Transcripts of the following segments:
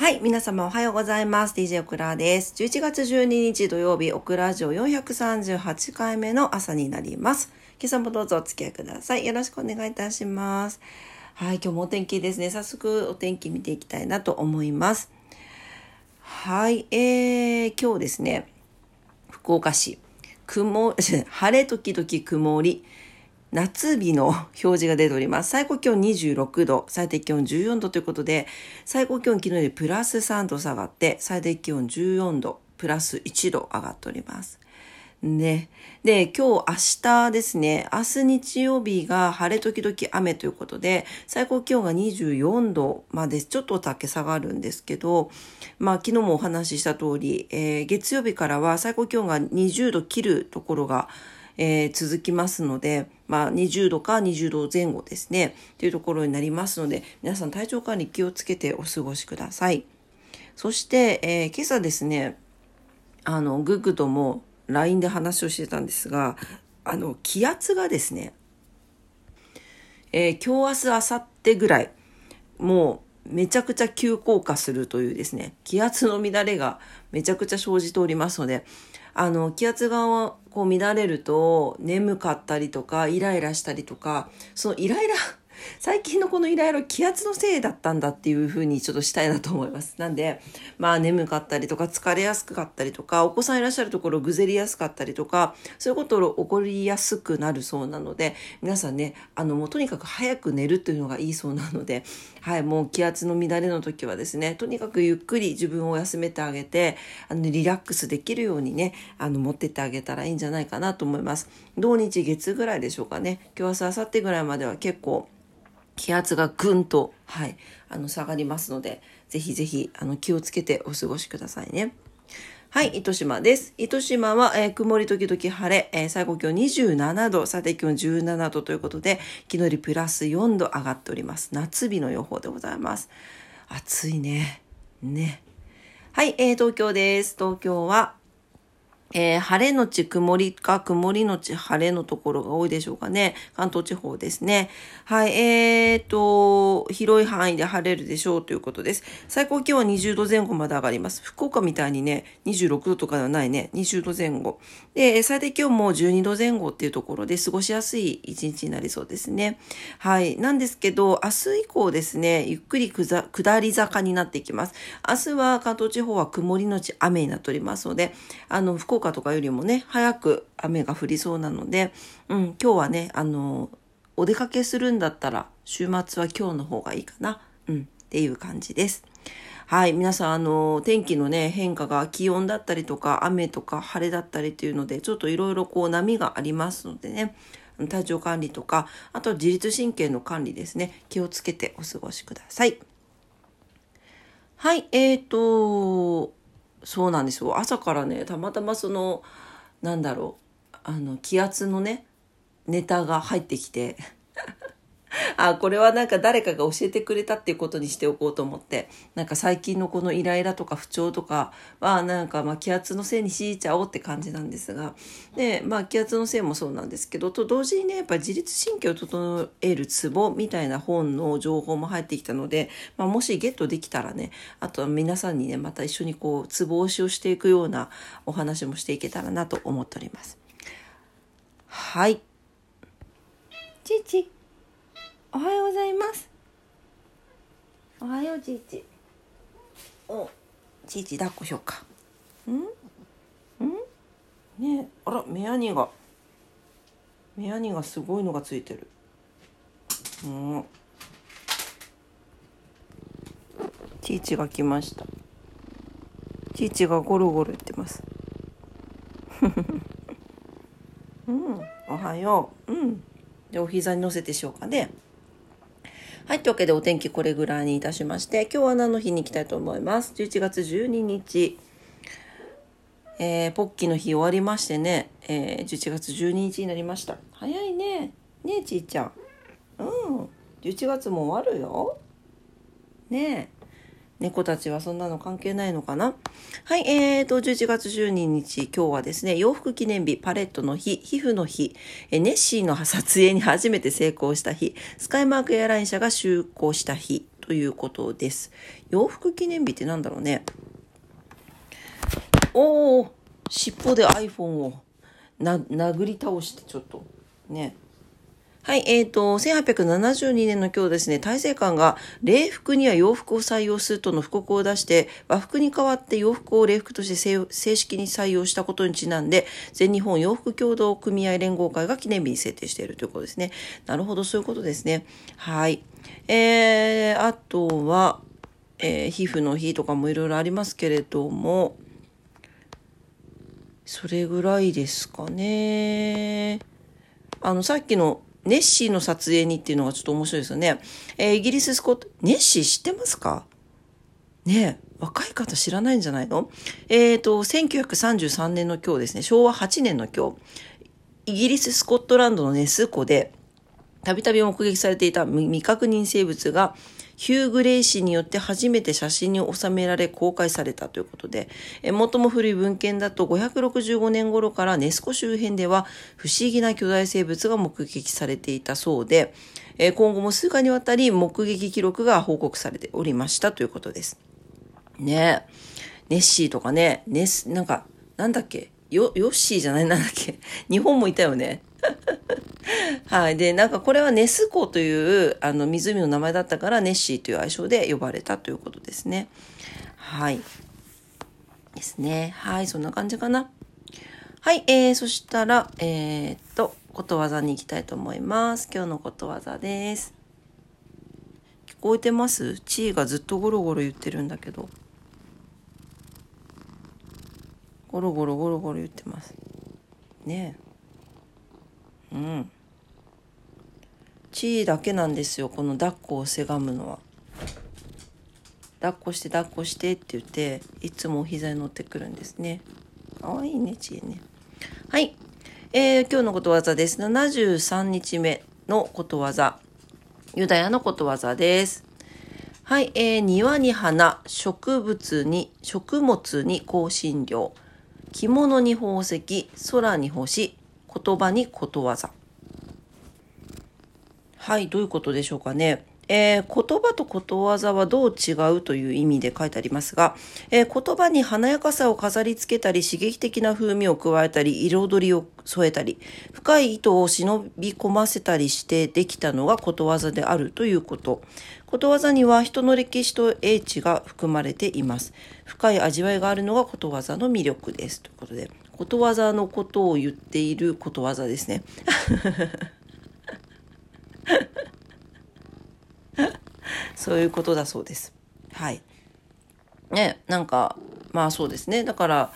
はい、皆様おはようございます。DJ オクラです。11月12日土曜日、オクラジオ438回目の朝になります。今朝もどうぞお付き合いください。よろしくお願いいたします。はい、今日もお天気ですね。早速お天気見ていきたいなと思います。はい、えー、今日ですね、福岡市、雲、晴れ時々曇り、夏日の表示が出ております。最高気温26度、最低気温14度ということで、最高気温昨日よりプラス3度下がって、最低気温14度、プラス1度上がっております。ね。で、今日、明日ですね、明日日曜日が晴れ時々雨ということで、最高気温が24度までちょっとだけ下がるんですけど、まあ昨日もお話しした通り、えー、月曜日からは最高気温が20度切るところが、えー、続きますので、まあ、20度か20度前後ですね、というところになりますので、皆さん体調管理気をつけてお過ごしください。そして、えー、今朝ですね、あの、グッグとも LINE で話をしてたんですが、あの、気圧がですね、えー、今日明日明後日ぐらい、もうめちゃくちゃ急降下するというですね、気圧の乱れがめちゃくちゃ生じておりますので、あの、気圧がこう乱れると眠かったりとか、イライラしたりとか、そのイライラ最近のこのイライラ気圧のせいだったんだっていうふうにちょっとしたいなと思います。なんで、まあ眠かったりとか疲れやすかったりとか、お子さんいらっしゃるところぐぜりやすかったりとか、そういうことが起こりやすくなるそうなので、皆さんね、あのもうとにかく早く寝るっていうのがいいそうなので、はい、もう気圧の乱れの時はですね、とにかくゆっくり自分を休めてあげて、あのリラックスできるようにね、あの持ってってあげたらいいんじゃないかなと思います。土日月ぐらいでしょうかね。今日明日、明後日ぐらいまでは結構気圧がぐんと、はい、あの、下がりますので、ぜひぜひ、あの、気をつけてお過ごしくださいね。はい、糸島です。糸島は、えー、曇り時々晴れ、えー、最高気温27度、最低気温17度ということで、昨日よりプラス4度上がっております。夏日の予報でございます。暑いね。ね。はい、えー、東京です。東京は、えー、晴れのち曇りか曇りのち晴れのところが多いでしょうかね。関東地方ですね。はい、えーと、広い範囲で晴れるでしょうということです。最高気温は20度前後まで上がります。福岡みたいにね、26度とかではないね、20度前後。で、最低気温も12度前後っていうところで過ごしやすい一日になりそうですね。はい。なんですけど、明日以降ですね、ゆっくり下り坂になっていきます。明日は関東地方は曇りのち雨になっておりますので、あの、福岡岡とかよりもね、早く雨が降りそうなので、うん、今日はね、あの、お出かけするんだったら、週末は今日の方がいいかな。うん、っていう感じです。はい。皆さん、あの、天気のね、変化が気温だったりとか、雨とか晴れだったりっていうので、ちょっといろいろこう波がありますのでね、体調管理とか、あと自律神経の管理ですね、気をつけてお過ごしください。はい。え、ー、と、そうなんですよ。朝からねたまたまそのなんだろうあの気圧のねネタが入ってきて。あ、これはなんか誰かが教えてくれたっていうことにしておこうと思って、なんか最近のこのイライラとか不調とかはなんかまあ気圧のせいにしちゃおうって感じなんですが、で、まあ気圧のせいもそうなんですけど、と同時にね、やっぱ自律神経を整えるツボみたいな本の情報も入ってきたので、まあもしゲットできたらね、あとは皆さんにね、また一緒にこう、ツボ押しをしていくようなお話もしていけたらなと思っております。はい。チチ。おはようございます。おはようちいち。おちいち抱っこしようか。ん？ん？ねあら目やにが。目やにがすごいのがついてる。うん。ちいちが来ました。ちいちがゴロゴロ言ってます。うん。おはよう。うん。でお膝に乗せてしようかね。はい、というわけでお天気これぐらいにいたしまして、今日は何の日に行きたいと思います？11月12日、えー、ポッキーの日終わりましてね、えー、11月12日になりました。早いね。ねえ、ちいちゃん。うん。11月も終わるよ。ねえ。猫たちはそんなの関係ないのかな？はい、えーと、11月12日、今日はですね、洋服記念日、パレットの日、皮膚の日、えネッシーの撮影に初めて成功した日、スカイマークエアライン社が就航した日、ということです。洋服記念日ってなんだろうね？おお尻尾で iPhone をな殴り倒してちょっとね。はい、えっ、ー、と、1872年の今日ですね、大政官が礼服には洋服を採用するとの布告を出して、和服に代わって洋服を礼服として正式に採用したことにちなんで、全日本洋服協同組合連合会が記念日に制定しているということですね。なるほど、そういうことですね。はい。えー、あとは、えー、皮膚の日とかもいろいろありますけれども、それぐらいですかね。あの、さっきのネッシーの撮影にっていうのがちょっと面白いですよね。えー、イギリススコット、ネッシー知ってますか？ねえ、若い方知らないんじゃないの？えっ、ー、と、1933年の今日ですね、昭和8年の今日、イギリス・スコットランドのネス湖で、たびたび目撃されていた未確認生物が、ヒュー・グレイ氏によって初めて写真に収められ公開されたということで、最も古い文献だと565年頃からネス湖周辺では不思議な巨大生物が目撃されていたそうで、今後も数回にわたり目撃記録が報告されておりましたということです。ねネッシーとかね、ネス、なんか、なんだっけ？ヨヨッシーじゃない？なんだっけ？日本もいたよね。はい。で、なんかこれはネス湖というあの湖の名前だったからネッシーという愛称で呼ばれたということですね。はい。ですね。はい。そんな感じかな。はい。えー、そしたら、えー、っと、ことわざに行きたいと思います。今日のことわざです。聞こえてます？チーがずっとゴロゴロ言ってるんだけど。ゴロゴロゴロゴロ言ってます。ねえ。うん。地位だけなんですよ、この抱っこをせがむのは。抱っこして抱っこしてって言って、いつもお膝に乗ってくるんですね。かわいいね、ちえね。はい。えー、今日のことわざです。73日目のことわざ。ユダヤのことわざです。はい。えー、庭に花、植物に、食物に香辛料、着物に宝石、空に星、言葉にことわざ。はい、どういうことでしょうかね。えー、言葉とことわざはどう違うという意味で書いてありますが、えー、言葉に華やかさを飾り付けたり、刺激的な風味を加えたり、彩りを添えたり、深い意図を忍び込ませたりしてできたのがことわざであるということ。ことわざには人の歴史と英知が含まれています。深い味わいがあるのがことわざの魅力です。ということで、ことわざのことを言っていることわざですね。そういうことだそうです。はい。ね、なんか、まあそうですね。だから、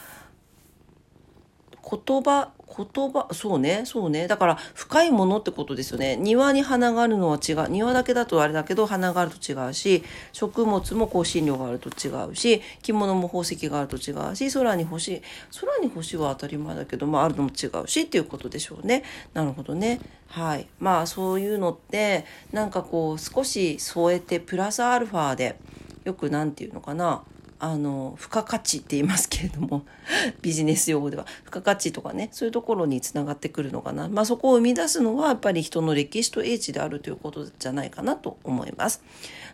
言葉、言葉、そうね、そうね。だから、深いものってことですよね。庭に花があるのは違う。庭だけだとあれだけど、花があると違うし、食物も香辛料があると違うし、着物も宝石があると違うし、空に星、空に星は当たり前だけど、まあ、あるのも違うしっていうことでしょうね。なるほどね。はい。まあ、そういうのって、なんかこう、少し添えて、プラスアルファで、よくなんていうのかな。あの、付加価値って言いますけれども、ビジネス用語では、付加価値とかね、そういうところにつながってくるのかな。まあそこを生み出すのは、やっぱり人の歴史と英知であるということじゃないかなと思います。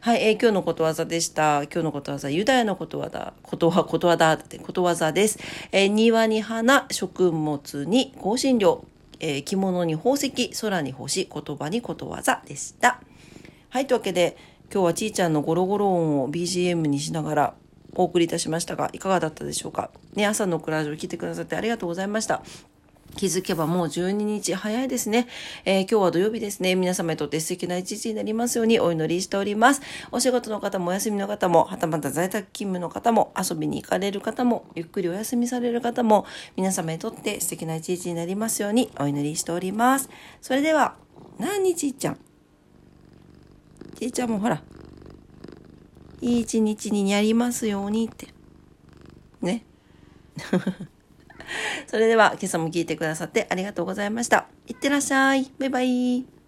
はい、えー、今日のことわざでした。今日のことわざ、ユダヤのことわざ、ことわ、ことわざってことわざです。えー、庭に花、食物に香辛料、えー、着物に宝石、空に星、言葉にことわざでした。はい、というわけで、今日はちーちゃんのゴロゴロ音を BGM にしながらお送りいたしましたが、いかがだったでしょうか？ね、朝のクラジオ聞いてくださってありがとうございました。気づけばもう12日早いですね。えー、今日は土曜日ですね。皆様にとって素敵な一日になりますようにお祈りしております。お仕事の方もお休みの方も、はたまた在宅勤務の方も、遊びに行かれる方も、ゆっくりお休みされる方も、皆様にとって素敵な一日になりますようにお祈りしております。それでは、何日いちゃん？ちいちゃんもほら、いい一日になりますようにって。ね。それでは今朝も聞いてくださってありがとうございました。いってらっしゃい。バイバイ。